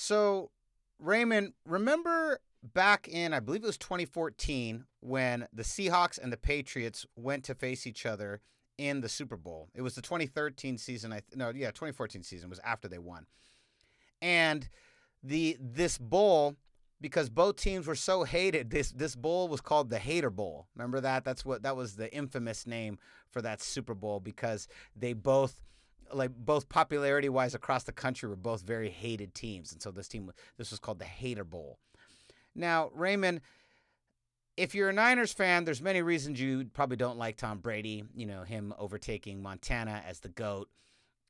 So, Raymond, remember back in, I believe it was 2014, when the Seahawks and the Patriots went to face each other in the Super Bowl? It was the 2013 season. I th- no, yeah, 2014 season was after they won, and the this bowl because both teams were so hated. This this bowl was called the Hater Bowl. Remember that? That's what that was the infamous name for that Super Bowl because they both like both popularity wise across the country were both very hated teams. And so this team this was called the Hater Bowl. Now, Raymond, if you're a Niners fan, there's many reasons you probably don't like Tom Brady, you know, him overtaking Montana as the GOAT.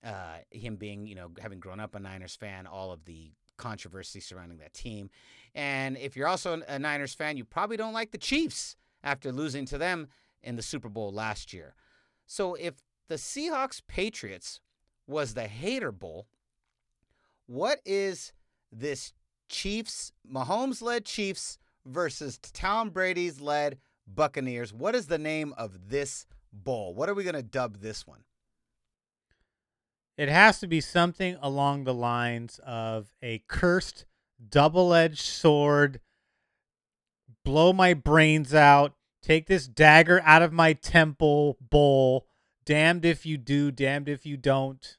Uh, him being, you know, having grown up a Niners fan, all of the controversy surrounding that team. And if you're also a Niners fan, you probably don't like the Chiefs after losing to them in the Super Bowl last year. So if the Seahawks Patriots was the Hater Bowl, what is this Chiefs, Mahomes led Chiefs versus Tom Brady's led Buccaneers? What is the name of this bowl? What are we going to dub this one? It has to be something along the lines of a cursed double edged sword, blow my brains out, take this dagger out of my temple bowl. Damned if you do, damned if you don't.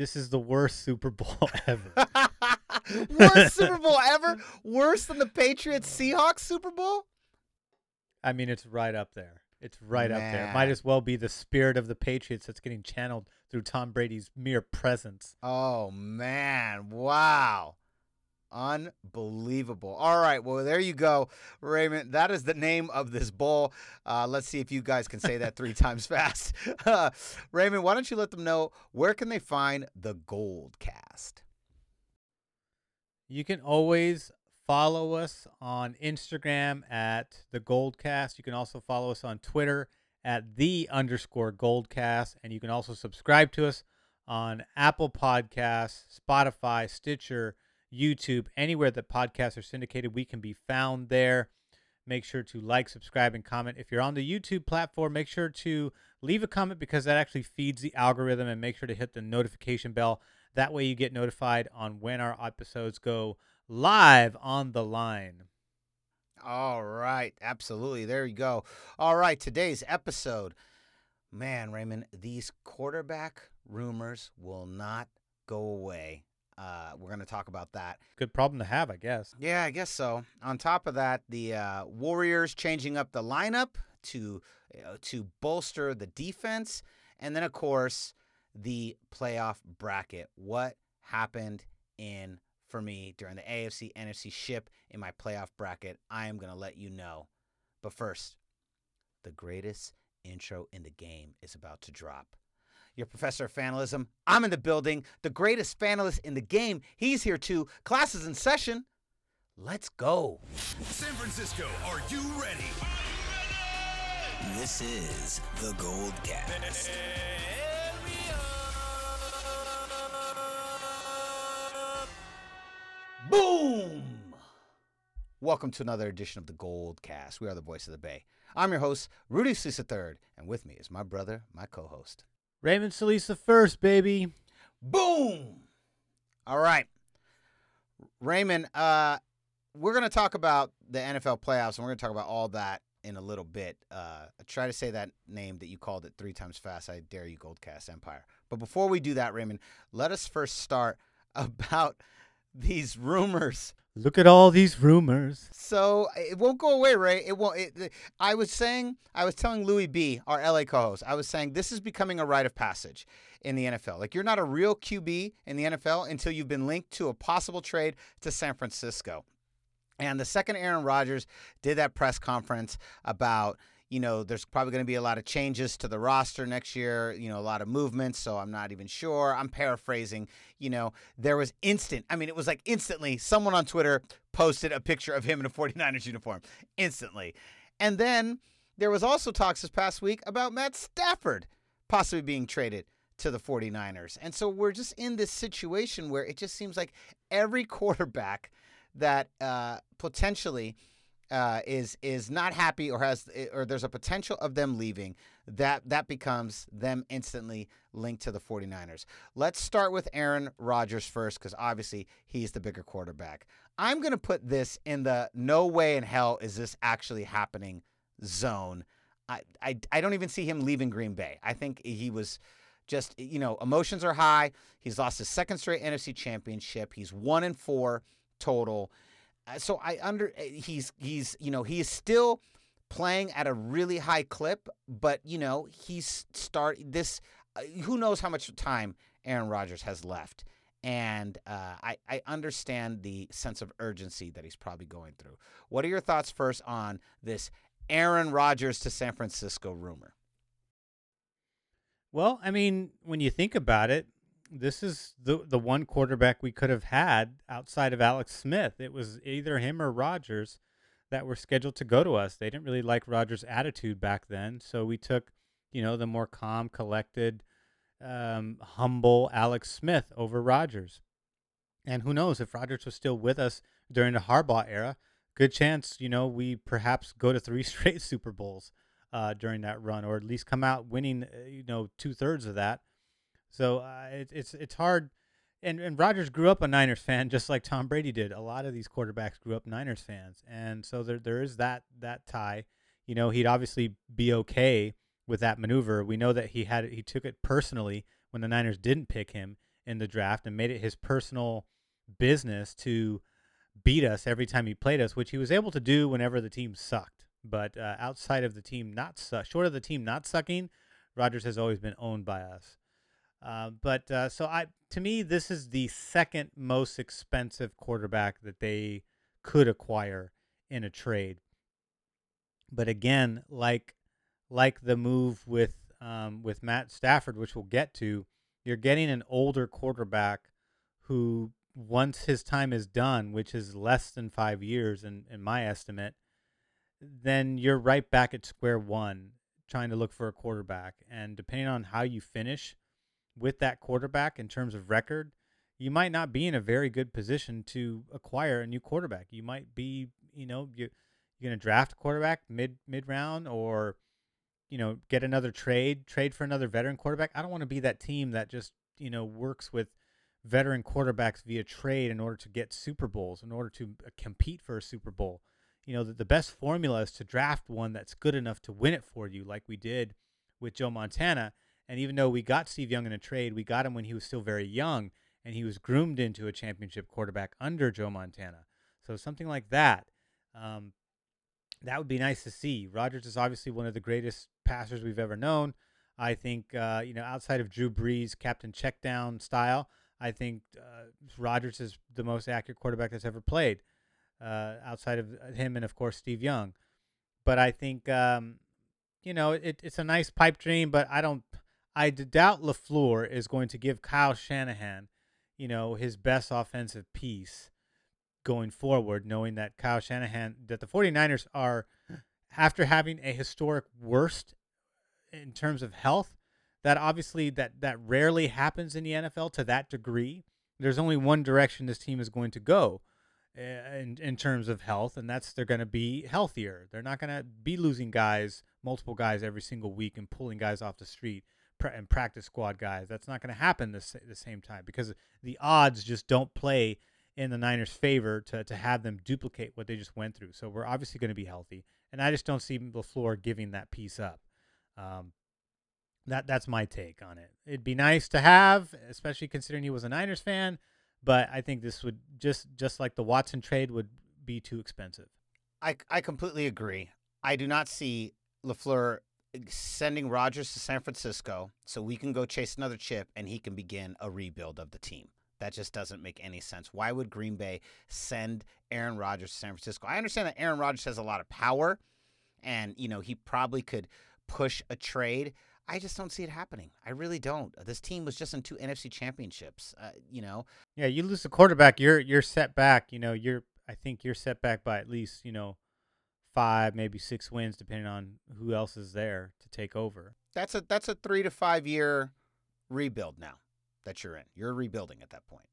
This is the worst Super Bowl ever. worst Super Bowl ever? Worse than the Patriots Seahawks Super Bowl? I mean, it's right up there. It's right Man. up there. Might as well be the spirit of the Patriots that's getting channeled through Tom Brady's mere presence. Oh man, wow. Unbelievable. All right. Well, there you go, Raymond. That is the name of this bowl. Uh, let's see if you guys can say that three times fast. Uh, Raymond, why don't you let them know where can they find the Gold Cast? You can always follow us on Instagram at the Goldcast. You can also follow us on Twitter at the underscore Goldcast, and you can also subscribe to us on Apple Podcasts, Spotify, Stitcher, YouTube, anywhere that podcasts are syndicated. We can be found there. Make sure to like, subscribe, and comment. If you're on the YouTube platform, make sure to leave a comment because that actually feeds the algorithm, and make sure to hit the notification bell. That way, you get notified on when our episodes go live on the line. All right. Absolutely. There you go. All right. Today's episode. Man, Raymond, these quarterback rumors will not go away. Uh, we're going to talk about that. Good problem to have, I guess. Yeah, I guess so. On top of that, the uh, Warriors changing up the lineup to uh, to bolster the defense, and then of course the playoff bracket. What happened in for me during the AFC NFC ship in my playoff bracket? I am going to let you know. But first, the greatest intro in the game is about to drop. Your professor of fanalism. I'm in the building. The greatest fanalist in the game. He's here too. Class is in session. Let's go. San Francisco, are you ready? This is the Gold Cast. Boom! Welcome to another edition of the Gold Cast. We are the voice of the Bay. I'm your host, Rudy Cisa III, and with me is my brother, my co-host. Raymond Salisa first, baby. Boom! All right. Raymond, uh, we're going to talk about the NFL playoffs, and we're going to talk about all that in a little bit. Uh, try to say that name that you called it three times fast. I dare you, Goldcast Empire. But before we do that, Raymond, let us first start about these rumors. Look at all these rumors. So it won't go away, Ray. It won't. It, I was saying, I was telling Louis B, our LA co-host, I was saying this is becoming a rite of passage in the NFL. Like you're not a real QB in the NFL until you've been linked to a possible trade to San Francisco. And the second Aaron Rodgers did that press conference about, you know, there's probably going to be a lot of changes to the roster next year, you know, a lot of movements. So I'm not even sure. I'm paraphrasing. You know, there was instant, I mean, it was like instantly someone on Twitter posted a picture of him in a 49ers uniform. Instantly. And then there was also talks this past week about Matt Stafford possibly being traded to the 49ers. And so we're just in this situation where it just seems like every quarterback that uh, potentially uh, is is not happy or has or there's a potential of them leaving, that that becomes them instantly linked to the 49ers. Let's start with Aaron Rodgers first because obviously he's the bigger quarterback. I'm going to put this in the no way in hell is this actually happening zone. I, I, I don't even see him leaving Green Bay. I think he was just, you know, emotions are high. He's lost his second straight NFC championship. He's one and four total. Uh, so I under uh, he's he's you know he is still playing at a really high clip, but you know he's start this. Uh, who knows how much time Aaron Rodgers has left? And uh, I, I understand the sense of urgency that he's probably going through. What are your thoughts first on this Aaron Rodgers to San Francisco rumor? Well, I mean, when you think about it, this is the the one quarterback we could have had outside of Alex Smith. It was either him or Rodgers that were scheduled to go to us. They didn't really like Rodgers' attitude back then, so we took, you know, the more calm, collected, um, humble Alex Smith over Rodgers. And who knows if Rodgers was still with us during the Harbaugh era? Good chance, you know, we perhaps go to three straight Super Bowls uh, during that run, or at least come out winning, uh, you know, two thirds of that. So uh, it, it's it's hard. And and Rodgers grew up a Niners fan, just like Tom Brady did. A lot of these quarterbacks grew up Niners fans, and so there there is that that tie. You know, he'd obviously be okay with that maneuver. We know that he had he took it personally when the Niners didn't pick him in the draft and made it his personal business to beat us every time he played us, which he was able to do whenever the team sucked. But uh, outside of the team not su- short of the team not sucking, Rodgers has always been owned by us. Uh, but uh, so I, to me, this is the second most expensive quarterback that they could acquire in a trade. But again, like like the move with um, with Matt Stafford, which we'll get to, you're getting an older quarterback who, once his time is done, which is less than five years in, in my estimate, then you're right back at square one trying to look for a quarterback. And depending on how you finish with that quarterback in terms of record, you might not be in a very good position to acquire a new quarterback. You might be, you know, you you're going to draft a quarterback mid mid round or you know, get another trade, trade for another veteran quarterback. I don't want to be that team that just, you know, works with veteran quarterbacks via trade in order to get Super Bowls, in order to uh, compete for a Super Bowl. You know, the, the best formula is to draft one that's good enough to win it for you, like we did with Joe Montana. And even though we got Steve Young in a trade, we got him when he was still very young and he was groomed into a championship quarterback under Joe Montana. So something like that. Um, that would be nice to see. Rodgers is obviously one of the greatest passers we've ever known. I think uh, you know outside of Drew Brees, Captain Checkdown style, I think uh, Rodgers is the most accurate quarterback that's ever played. Uh, outside of him and of course Steve Young, but I think um, you know it, it's a nice pipe dream. But I don't, I doubt LaFleur is going to give Kyle Shanahan, you know, his best offensive piece going forward, knowing that Kyle Shanahan, that the 49ers are, after having a historic worst in terms of health, that obviously that that rarely happens in the NFL to that degree. There's only one direction this team is going to go eh, in in terms of health, and that's they're going to be healthier. They're not going to be losing guys, multiple guys every single week, and pulling guys off the street and practice squad guys. That's not going to happen this the same time because the odds just don't play in the Niners' favor to to have them duplicate what they just went through. So we're obviously going to be healthy, and I just don't see LaFleur giving that piece up. Um, that that's my take on it. It'd be nice to have, especially considering he was a Niners fan, but I think this would just just like the Watson trade would be too expensive. I I completely agree. I do not see LaFleur sending Rodgers to San Francisco so we can go chase another chip and he can begin a rebuild of the team. That just doesn't make any sense. Why would Green Bay send Aaron Rodgers to San Francisco? I understand that Aaron Rodgers has a lot of power and, you know, he probably could push a trade. I just don't see it happening. I really don't. This team was just in two NFC championships, uh, you know. Yeah, you lose the quarterback, you're you're set back, you know, you're I think you're set back by at least, you know, 5, maybe 6 wins depending on who else is there to take over. That's a that's a 3 to 5 year rebuild now that you're in. You're rebuilding at that point.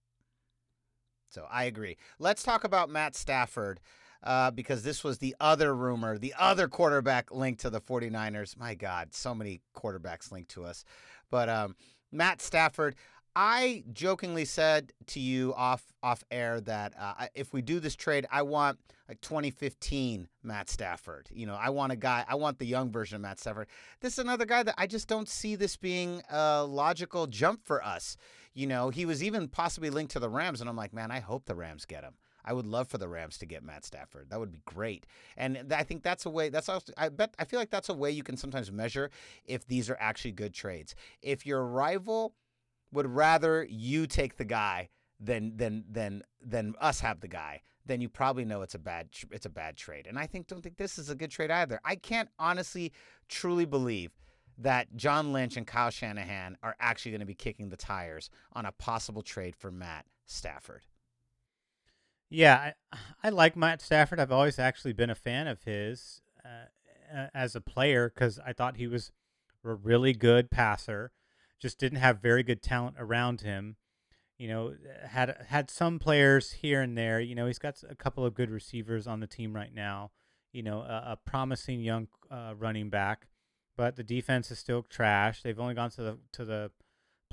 So I agree. Let's talk about Matt Stafford. uh, because this was the other rumor, the other quarterback linked to the 49ers. My God, so many quarterbacks linked to us. But um, Matt Stafford, I jokingly said to you off off air that uh, if we do this trade, I want like 2015 Matt Stafford. You know, I want a guy. I want the young version of Matt Stafford. This is another guy that I just don't see this being a logical jump for us. You know, he was even possibly linked to the Rams, and I'm like, man, I hope the Rams get him. I would love for the Rams to get Matt Stafford. That would be great. And I think that's a way. That's also. I bet. I feel like that's a way you can sometimes measure if these are actually good trades. If your rival would rather you take the guy than than than than us have the guy, then you probably know it's a bad it's a bad trade. And I think don't think this is a good trade either. I can't honestly truly believe that John Lynch and Kyle Shanahan are actually going to be kicking the tires on a possible trade for Matt Stafford. Yeah, I, I like Matt Stafford. I've always actually been a fan of his uh, as a player because I thought he was a really good passer just didn't have very good talent around him. You know, had had some players here and there. You know, he's got a couple of good receivers on the team right now. You know, a, a promising young uh, running back, but the defense is still trash. They've only gone to the to the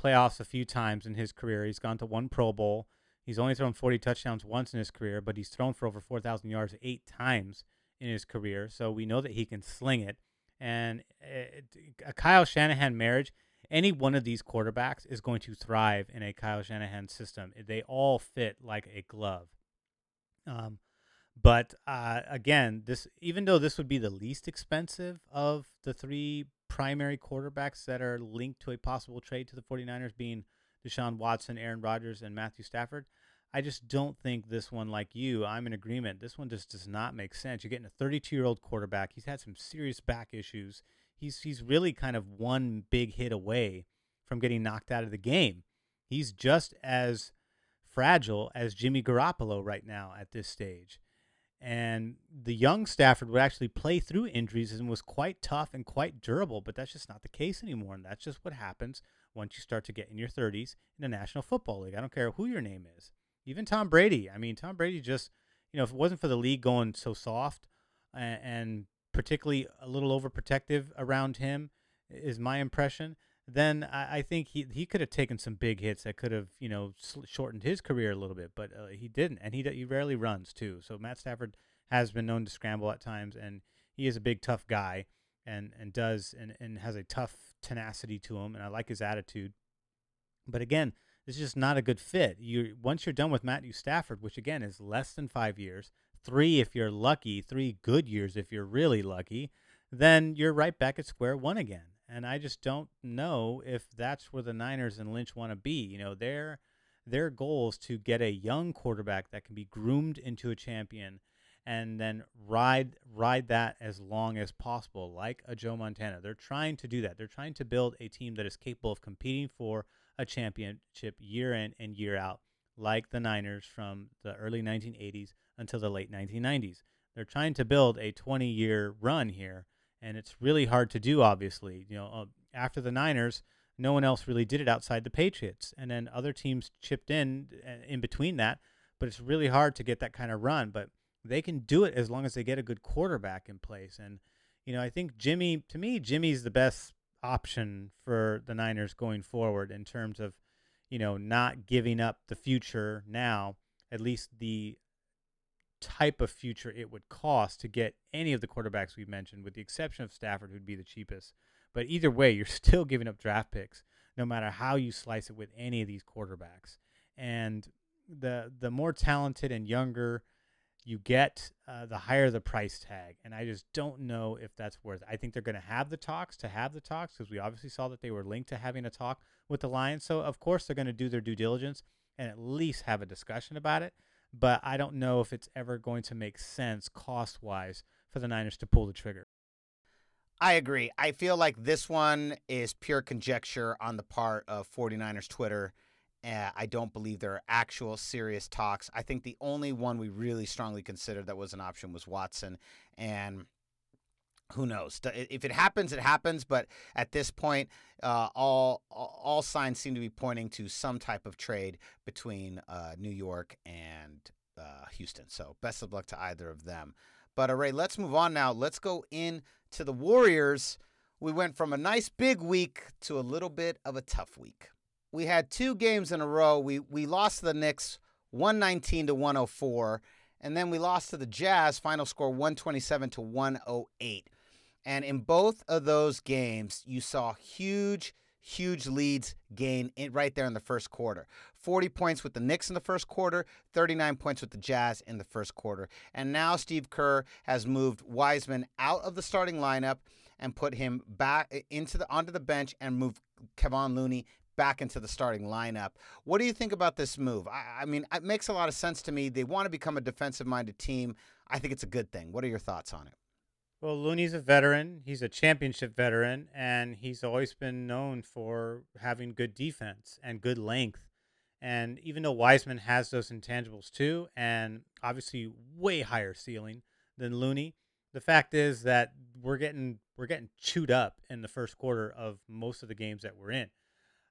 playoffs a few times in his career. He's gone to one Pro Bowl. He's only thrown 40 touchdowns once in his career, but he's thrown for over 4,000 yards eight times in his career. So we know that he can sling it. And it, a Kyle Shanahan marriage any one of these quarterbacks is going to thrive in a Kyle Shanahan system. They all fit like a glove. Um, but uh, again, this even though this would be the least expensive of the three primary quarterbacks that are linked to a possible trade to the 49ers being Deshaun Watson, Aaron Rodgers, and Matthew Stafford, I just don't think this one, like you, I'm in agreement. This one just does not make sense. You're getting a 32 year old quarterback. He's had some serious back issues he's he's really kind of one big hit away from getting knocked out of the game. He's just as fragile as Jimmy Garoppolo right now at this stage. And the young Stafford would actually play through injuries and was quite tough and quite durable, but that's just not the case anymore. And that's just what happens once you start to get in your 30s in the National Football League. I don't care who your name is. Even Tom Brady. I mean, Tom Brady just, you know, if it wasn't for the league going so soft and, and particularly a little overprotective around him, is my impression. Then I, I think he he could have taken some big hits that could have you know shortened his career a little bit, but uh, he didn't, and he he rarely runs too. So Matt Stafford has been known to scramble at times, and he is a big tough guy, and and does and and has a tough tenacity to him, and I like his attitude. But again, this is just not a good fit. You once you're done with Matthew Stafford, which again is less than five years, three if you're lucky, three good years if you're really lucky, then you're right back at square one again. And I just don't know if that's where the Niners and Lynch want to be. You know, their their goal is to get a young quarterback that can be groomed into a champion and then ride ride that as long as possible, like a Joe Montana. They're trying to do that. They're trying to build a team that is capable of competing for a championship year in and year out, like the Niners from the early 1980s until the late 1990s. They're trying to build a 20 year run here, and it's really hard to do, obviously. You know, uh, after the Niners, no one else really did it outside the Patriots. And then other teams chipped in uh, in between that, but it's really hard to get that kind of run. But they can do it as long as they get a good quarterback in place. And, you know, I think Jimmy, to me, Jimmy's the best option for the Niners going forward in terms of, you know, not giving up the future now, at least the type of future it would cost to get any of the quarterbacks we mentioned, with the exception of Stafford, who'd be the cheapest. But either way, you're still giving up draft picks, no matter how you slice it with any of these quarterbacks. And the the more talented and younger you get, uh, the higher the price tag. And I just don't know if that's worth. It. I think they're going to have the talks to have the talks because we obviously saw that they were linked to having a talk with the Lions. So of course they're going to do their due diligence and at least have a discussion about it but I don't know if it's ever going to make sense cost wise for the Niners to pull the trigger. I agree. I feel like this one is pure conjecture on the part of 49ers Twitter. Uh, I don't believe there are actual serious talks. I think the only one we really strongly considered that was an option was Watson. And who knows? If it happens, it happens. But at this point, uh, all all signs seem to be pointing to some type of trade between uh, New York and uh, Houston. So best of luck to either of them. But uh, Ray, let's move on now. Let's go in to the Warriors. We went from a nice big week to a little bit of a tough week. We had two games in a row. We we lost to the Knicks 119 to 104, and then we lost to the Jazz. Final score 127 to 108. And in both of those games, you saw huge, huge leads gain in, right there in the first quarter. 40 points with the Knicks in the first quarter, 39 points with the Jazz in the first quarter. And now Steve Kerr has moved Wiseman out of the starting lineup and put him back into the onto the bench and moved Kevon Looney back into the starting lineup. What do you think about this move? I, I mean, it makes a lot of sense to me. They want to become a defensive minded team. I think it's a good thing. What are your thoughts on it? Well, Looney's a veteran. He's a championship veteran, and he's always been known for having good defense and good length. And even though Wiseman has those intangibles too, and obviously way higher ceiling than Looney, the fact is that we're getting we're getting chewed up in the first quarter of most of the games that we're in.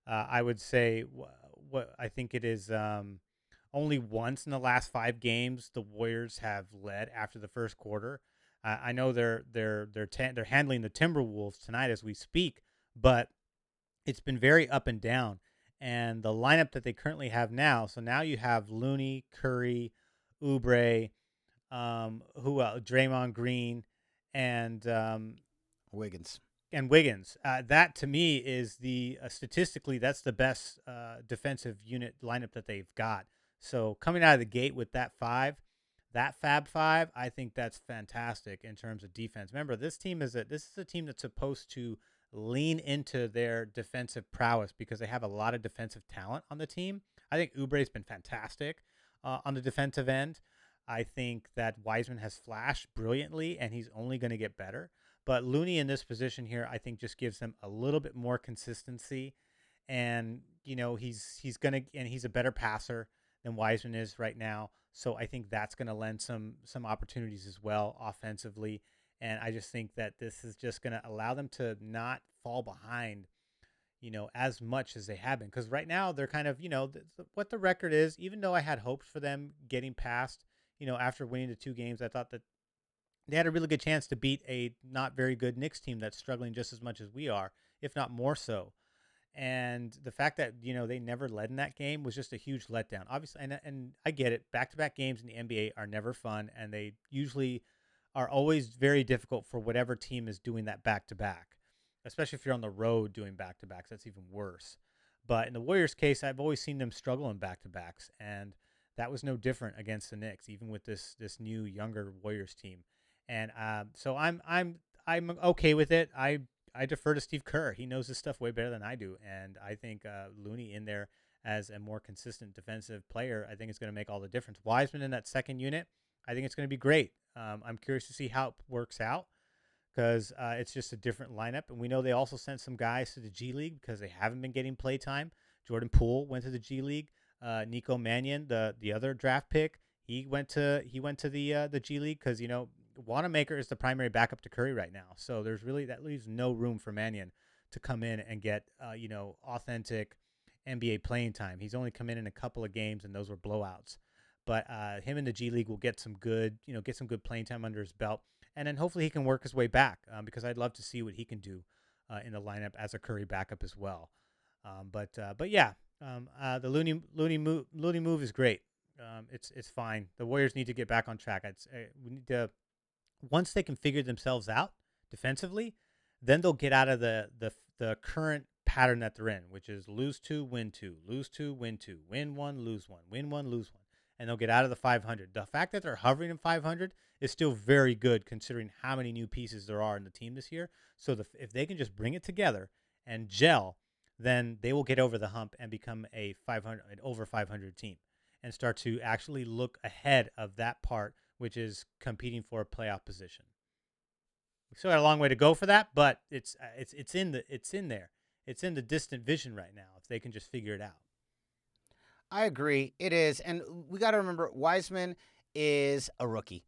Uh, I would say what I think it is um, only once in the last five games the Warriors have led after the first quarter. Uh, I know they're they're they're ta- they're handling the Timberwolves tonight as we speak, but it's been very up and down. And the lineup that they currently have now, so now you have Looney, Curry, Oubre, um, who else? Draymond Green, and um, Wiggins. And Wiggins. Uh, that to me is the uh, statistically that's the best uh, defensive unit lineup that they've got. So coming out of the gate with that five, that Fab Five, I think that's fantastic in terms of defense. Remember, this team is a this is a team that's supposed to lean into their defensive prowess because they have a lot of defensive talent on the team. I think Oubre's been fantastic uh, on the defensive end. I think that Wiseman has flashed brilliantly, and he's only going to get better. But Looney in this position here, I think, just gives them a little bit more consistency, and you know he's he's gonna and he's a better passer than Wiseman is right now. So I think that's going to lend some some opportunities as well offensively. And I just think that this is just going to allow them to not fall behind, you know, as much as they have been. Because right now they're kind of, you know, th- what the record is. Even though I had hopes for them getting past, you know, after winning the two games, I thought that they had a really good chance to beat a not very good Knicks team that's struggling just as much as we are, if not more so and the fact that you know they never led in that game was just a huge letdown. Obviously, and and I get it. Back to back games in the NBA are never fun, and they usually are always very difficult for whatever team is doing that back to back. Especially if you're on the road doing back to backs, that's even worse. But in the Warriors' case, I've always seen them struggle in back to backs, and that was no different against the Knicks, even with this this new younger Warriors team. And uh, so I'm I'm I'm okay with it. I I defer to Steve Kerr. He knows this stuff way better than I do, and I think uh, Looney in there as a more consistent defensive player, I think it's going to make all the difference. Wiseman in that second unit, I think it's going to be great. Um, I'm curious to see how it works out because uh, it's just a different lineup, and we know they also sent some guys to the G League because they haven't been getting play time. Jordan Poole went to the G League. Uh, Nico Mannion, the the other draft pick, he went to he went to the uh, the G League because you know Wanamaker is the primary backup to Curry right now. So there's really that leaves no room for Mannion to come in and get uh, you know authentic NBA playing time. He's only come in in a couple of games and those were blowouts. But uh, him in the G League will get some good you know get some good playing time under his belt, and then hopefully he can work his way back um, because I'd love to see what he can do uh, in the lineup as a Curry backup as well. Um, but uh, but yeah, um, uh, the Looney Looney move Looney move is great. Um, it's it's fine. The Warriors need to get back on track. I'd, uh, we need to once they can figure themselves out defensively, then they'll get out of the the the current pattern that they're in, which is lose two, win two, lose two, win two, win one, lose one, win one, lose one, and they'll get out of the 500. The fact that they're hovering in 500 is still very good considering how many new pieces there are in the team this year. So the, if they can just bring it together and gel, then they will get over the hump and become a 500 an over 500 team and start to actually look ahead of that part which is competing for a playoff position. We still got a long way to go for that, but it's uh, it's it's in the it's in there. It's in the distant vision right now if they can just figure it out. I agree. It is, and we got to remember Wiseman is a rookie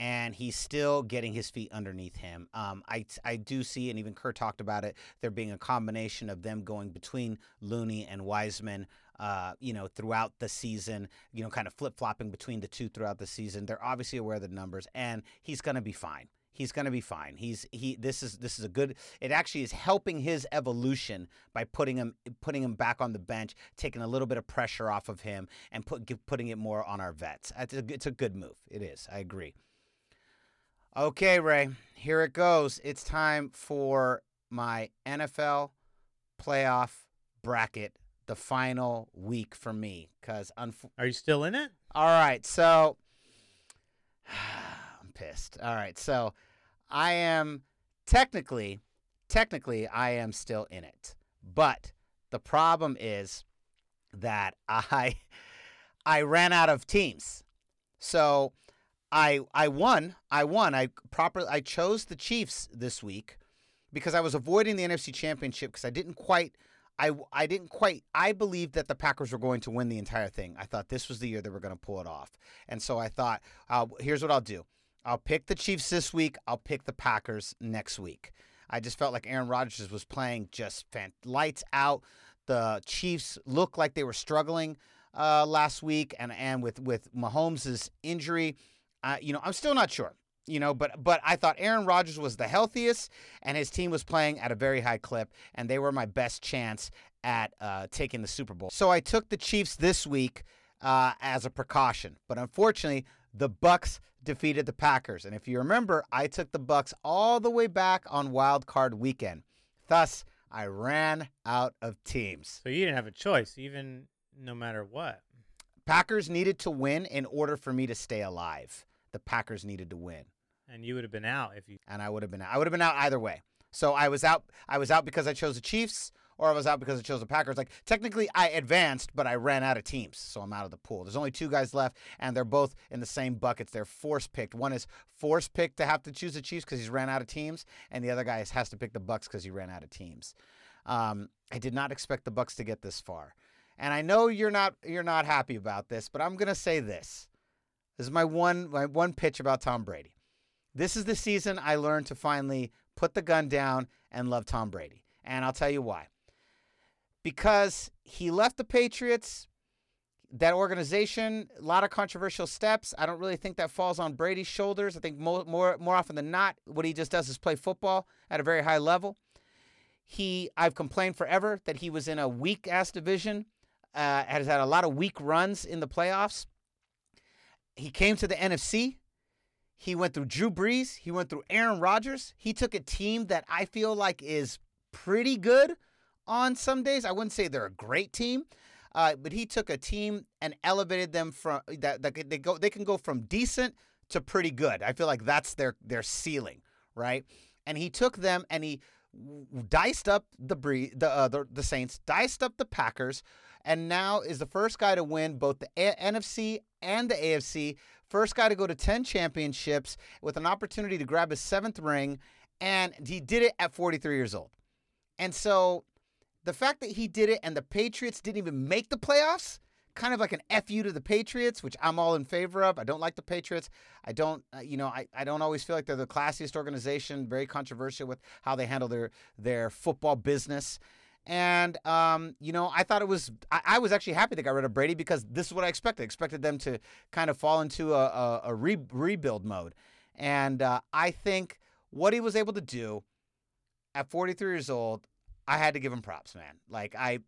and he's still getting his feet underneath him. Um, I I do see, and even Kerr talked about it, there being a combination of them going between Looney and Wiseman uh, you know, throughout the season, you know, kind of flip flopping between the two throughout the season. They're obviously aware of the numbers, and he's going to be fine. He's going to be fine. He's he. This is this is a good. It actually is helping his evolution by putting him putting him back on the bench, taking a little bit of pressure off of him, and put putting it more on our vets. It's a, it's a good move. It is. I agree. Okay, Ray. Here it goes. It's time for my NFL playoff bracket, the final week for me. Because unf- Are you still in it? all right, so I'm pissed. All right, so I am technically, technically, I am still in it, but the problem is that I, I ran out of teams, so I I won. I won. I proper. I chose the Chiefs this week because I was avoiding the NFC Championship because I didn't quite. I, I didn't quite I believed that the Packers were going to win the entire thing. I thought this was the year they were going to pull it off. And so I thought, uh, here's what I'll do. I'll pick the Chiefs this week. I'll pick the Packers next week. I just felt like Aaron Rodgers was playing just fan- lights out. The Chiefs looked like they were struggling uh, last week, and and with with Mahomes' injury, uh, you know, I'm still not sure you know but but i thought aaron rodgers was the healthiest and his team was playing at a very high clip and they were my best chance at uh, taking the super bowl. So i took the chiefs this week uh, as a precaution but unfortunately the bucs defeated the packers. And if you remember i took the bucs all the way back on wild card weekend. Thus i ran out of teams. So you didn't have a choice, even no matter what. packers needed to win in order for me to stay alive. The packers needed to win And you would have been out if you. and I would have been out. I would have been out either way. So I was out I was out because I chose the Chiefs or I was out because I chose the Packers. Like technically I advanced, but I ran out of teams, so I'm out of the pool. There's only two guys left and they're both in the same buckets. They're force picked. One is force picked to have to choose the Chiefs cuz he's ran out of teams and the other guy has to pick the Bucs cuz he ran out of teams. Um, I did not expect the Bucs to get this far. And I know you're not you're not happy about this, but I'm to say this. This is my one my one pitch about Tom Brady. This is the season I learned to finally put the gun down and love Tom Brady. And I'll tell you why. Because he left the Patriots, that organization, a lot of controversial steps. I don't really think that falls on Brady's shoulders. I think more, more, more often than not, what he just does is play football at a very high level. He, I've complained forever that he was in a weak ass division, uh, has had a lot of weak runs in the playoffs. He came to the NFC. He went through Drew Brees. He went through Aaron Rodgers. He took a team that I feel like is pretty good on some days. I wouldn't say they're a great team, uh, but he took a team and elevated them from that, that they go they can go from decent to pretty good. I feel like that's their their ceiling, right? And he took them and he diced up the Bree the, uh, the the Saints, diced up the Packers, and now is the first guy to win both the A- NFC and the AFC. First guy to go to 10 championships with an opportunity to grab his seventh ring, and he did it at 43 years old. And so the fact that he did it and the Patriots didn't even make the playoffs, kind of like an FU to the Patriots, which I'm all in favor of. I don't like the Patriots. I don't, uh, you know, I, I don't always feel like they're the classiest organization, very controversial with how they handle their, their football business. And um, you know, I thought it was. I, I, was actually happy they got rid of Brady because this is what I expected. I expected them to kind of fall into a, a, a re, rebuild mode, and uh, I think what he was able to do at 43 years old, I had to give him props, man. Like I,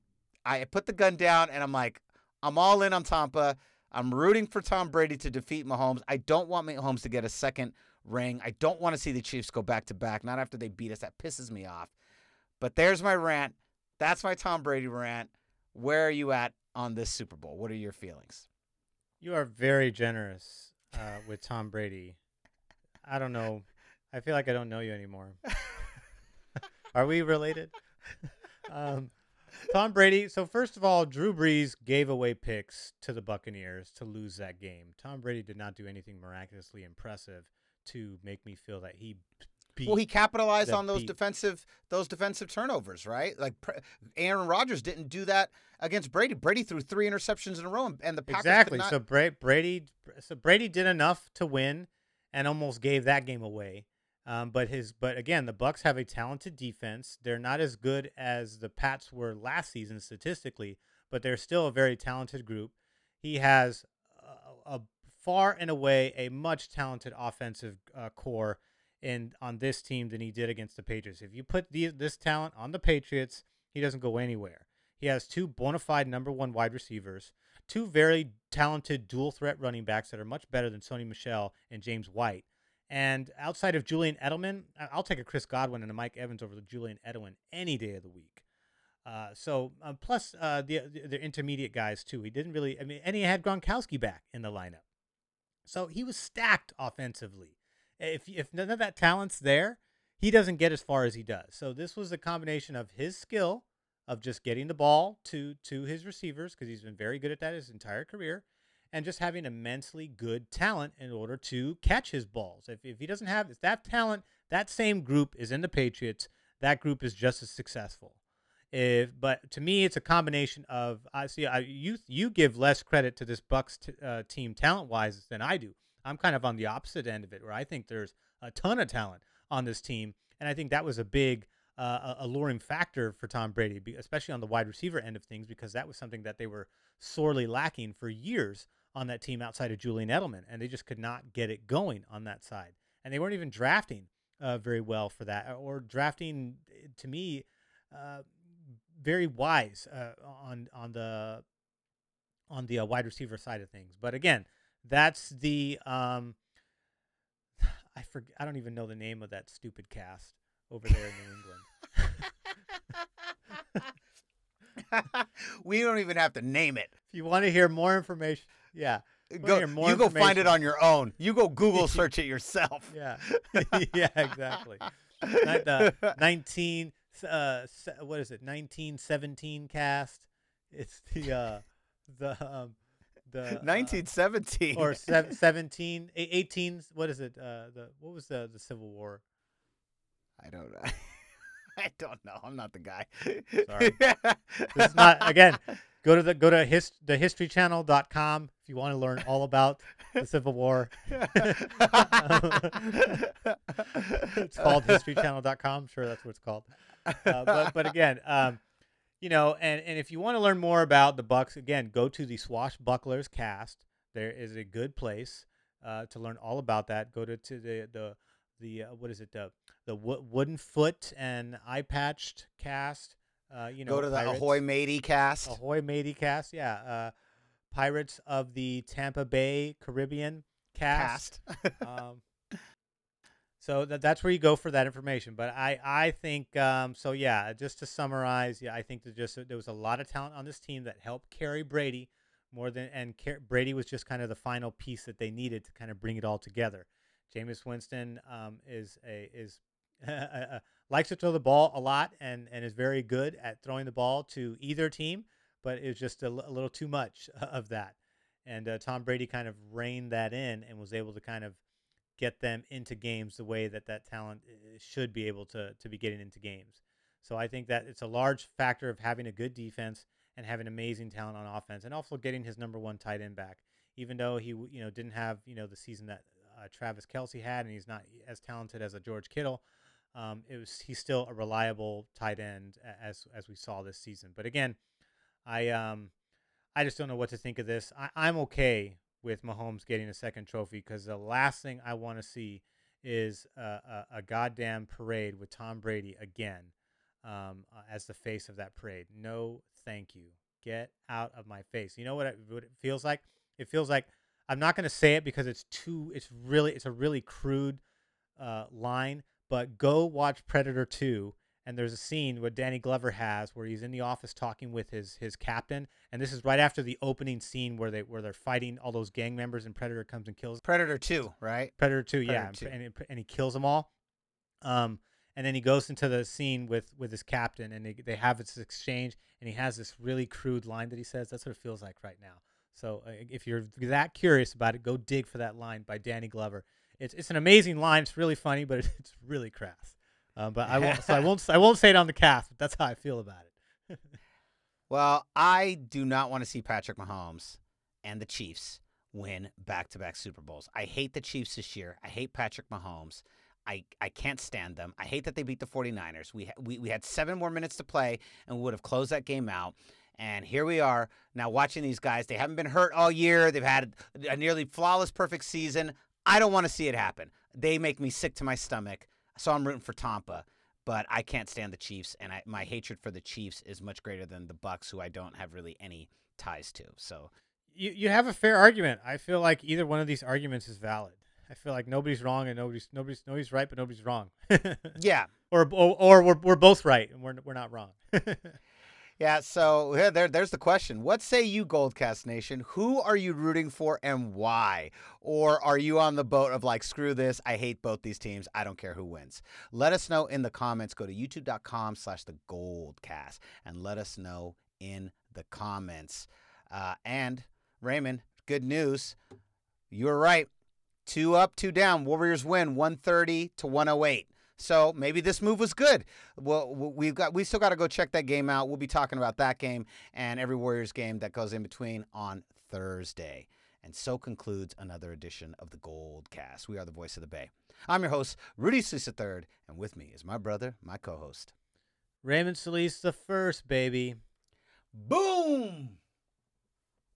I put the gun down and I'm like, I'm all in on Tampa. I'm rooting for Tom Brady to defeat Mahomes. I don't want Mahomes to get a second ring. I don't want to see the Chiefs go back to back. Not after they beat us. That pisses me off. But there's my rant. That's my Tom Brady rant. Where are you at on this Super Bowl? What are your feelings? You are very generous uh, with Tom Brady. I don't know. I feel like I don't know you anymore. are we related? um, Tom Brady. So first of all, Drew Brees gave away picks to the Buccaneers to lose that game. Tom Brady did not do anything miraculously impressive to make me feel that he beat. Well, he capitalized on those beat- defensive those defensive turnovers, right? Like pre- Aaron Rodgers didn't do that against Brady. Brady threw three interceptions in a row, and- and the Packers exactly. not- So Bra- Brady, so Brady did enough to win, and almost gave that game away. Um, but his, but again, the Bucs have a talented defense. They're not as good as the Pats were last season statistically, but they're still a very talented group. He has a, a far and away a much talented offensive uh, core in on this team than he did against the Patriots. If you put the, this talent on the Patriots, he doesn't go anywhere. He has two bona fide number one wide receivers, two very talented dual threat running backs that are much better than Sony Michel and James White. And outside of Julian Edelman, I'll take a Chris Godwin and a Mike Evans over the Julian Edelman any day of the week. Uh, so uh, plus uh, the the intermediate guys too. He didn't really. I mean, and he had Gronkowski back in the lineup, so he was stacked offensively. If if none of that talent's there, he doesn't get as far as he does. So this was a combination of his skill of just getting the ball to to his receivers because he's been very good at that his entire career, and just having immensely good talent in order to catch his balls. If if he doesn't have if that talent, that same group is in the Patriots. That group is just as successful. If, but to me, it's a combination of I see I, you you give less credit to this Bucs t- uh, team talent wise than I do. I'm kind of on the opposite end of it, where I think there's a ton of talent on this team, and I think that was a big uh, alluring factor for Tom Brady, especially on the wide receiver end of things, because that was something that they were sorely lacking for years on that team outside of Julian Edelman, and they just could not get it going on that side, and they weren't even drafting uh, very well for that, or drafting to me. Uh, very wise uh, on on the on the uh, wide receiver side of things. But again, that's the um, I forget. I don't even know the name of that stupid cast over there in New England. we don't even have to name it. If you want to hear more information, yeah, Go, you go find it on your own. You go Google search it yourself. yeah, yeah, exactly. Not the nineteen, uh, what is it? Nineteen seventeen cast. It's the uh, the um, the uh, 1917. or sev- 17 a- 18 what is it uh the what was the the civil war I don't know. I don't know. I'm not the guy. Sorry. this is not again go to the go to his the historychannel.com if you want to learn all about the civil war it's called historychannel.com sure that's what it's called uh, but but again um you know and and if you want to learn more about the bucs again go to the swashbucklers cast there is a good place uh, to learn all about that go to, to the the the uh, what is it the the wo- wooden foot and eye patched cast uh, you know Go to the Pirates. Ahoy Matey cast. Ahoy matey cast yeah uh, pirates of the tampa bay caribbean cast, cast. um, so that, that's where you go for that information. But I, I think um, so. Yeah, just to summarize, yeah, I think just there was a lot of talent on this team that helped carry Brady more than, and Car- Brady was just kind of the final piece that they needed to kind of bring it all together. Jameis Winston um, is a is likes to throw the ball a lot and and is very good at throwing the ball to either team, but it's just a, l- a little too much of that. And uh, Tom Brady kind of reined that in and was able to kind of get them into games the way that that talent uh, should be able to to be getting into games. So I think that it's a large factor of having a good defense and having amazing talent on offense, and also getting his number one tight end back. Even though he you know didn't have you know the season that uh, Travis Kelce had, and he's not as talented as a George Kittle. Um, it was he's still a reliable tight end as as we saw this season. But again, I um I just don't know what to think of this. I, I'm okay with Mahomes getting a second trophy because the last thing I want to see is a, a, a goddamn parade with Tom Brady again um, as the face of that parade. No, thank you. Get out of my face. You know what it, what it feels like? It feels like I'm not going to say it because it's too. It's really. It's a really crude uh, line. But go watch Predator 2 and there's a scene where Danny Glover has where he's in the office talking with his his captain, and this is right after the opening scene where they where they're fighting all those gang members, and Predator comes and kills Predator 2, right? Predator Two, yeah, 2. and and he kills them all. Um, and then he goes into the scene with with his captain, and they they have this exchange, and he has this really crude line that he says. That's what it feels like right now. So uh, if you're that curious about it, go dig for that line by Danny Glover. It's it's an amazing line. It's really funny, but it's really crass. Um, but I won't. so I won't. I won't say it on the cast. But that's how I feel about it. Well, I do not want to see Patrick Mahomes and the Chiefs win back-to-back Super Bowls. I hate the Chiefs this year. I hate Patrick Mahomes. I, I can't stand them. I hate that they beat the 49ers. We, ha- we we had 7 more minutes to play and we would have closed that game out And here we are now watching these guys. They haven't been hurt all year. They've had a nearly flawless, perfect season. I don't want to see it happen. They make me sick to my stomach. So I'm rooting for Tampa, but I can't stand the Chiefs, and I, my hatred for the Chiefs is much greater than the Bucs, who I don't have really any ties to. So You you have a fair argument. I feel like either one of these arguments is valid. I feel like nobody's wrong and nobody's nobody's nobody's right, but nobody's wrong. yeah, or, or or we're we're both right and we're we're not wrong. Yeah, so yeah, there, there's the question. What say you, Goldcast Nation? Who are you rooting for and why? Or are you on the boat of like, screw this, I hate both these teams, I don't care who wins? Let us know in the comments. Go to youtube.com slash the Goldcast and let us know in the comments. Uh, and Raymond, good news. You were right. Two up, two down. Warriors win 130 to 108. So maybe this move was good. Well, we've got we still got to go check that game out. We'll be talking about that game and every Warriors game that goes in between on Thursday. And so concludes another edition of the Gold Cast. We are the voice of the Bay. I'm your host, Rudy Solis III, and with me is my brother, my co-host, Raymond Solis the first, baby. Boom.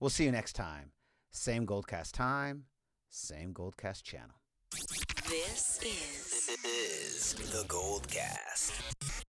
We'll see you next time. Same Goldcast time, same Goldcast channel. This is, this is the Gold Cast.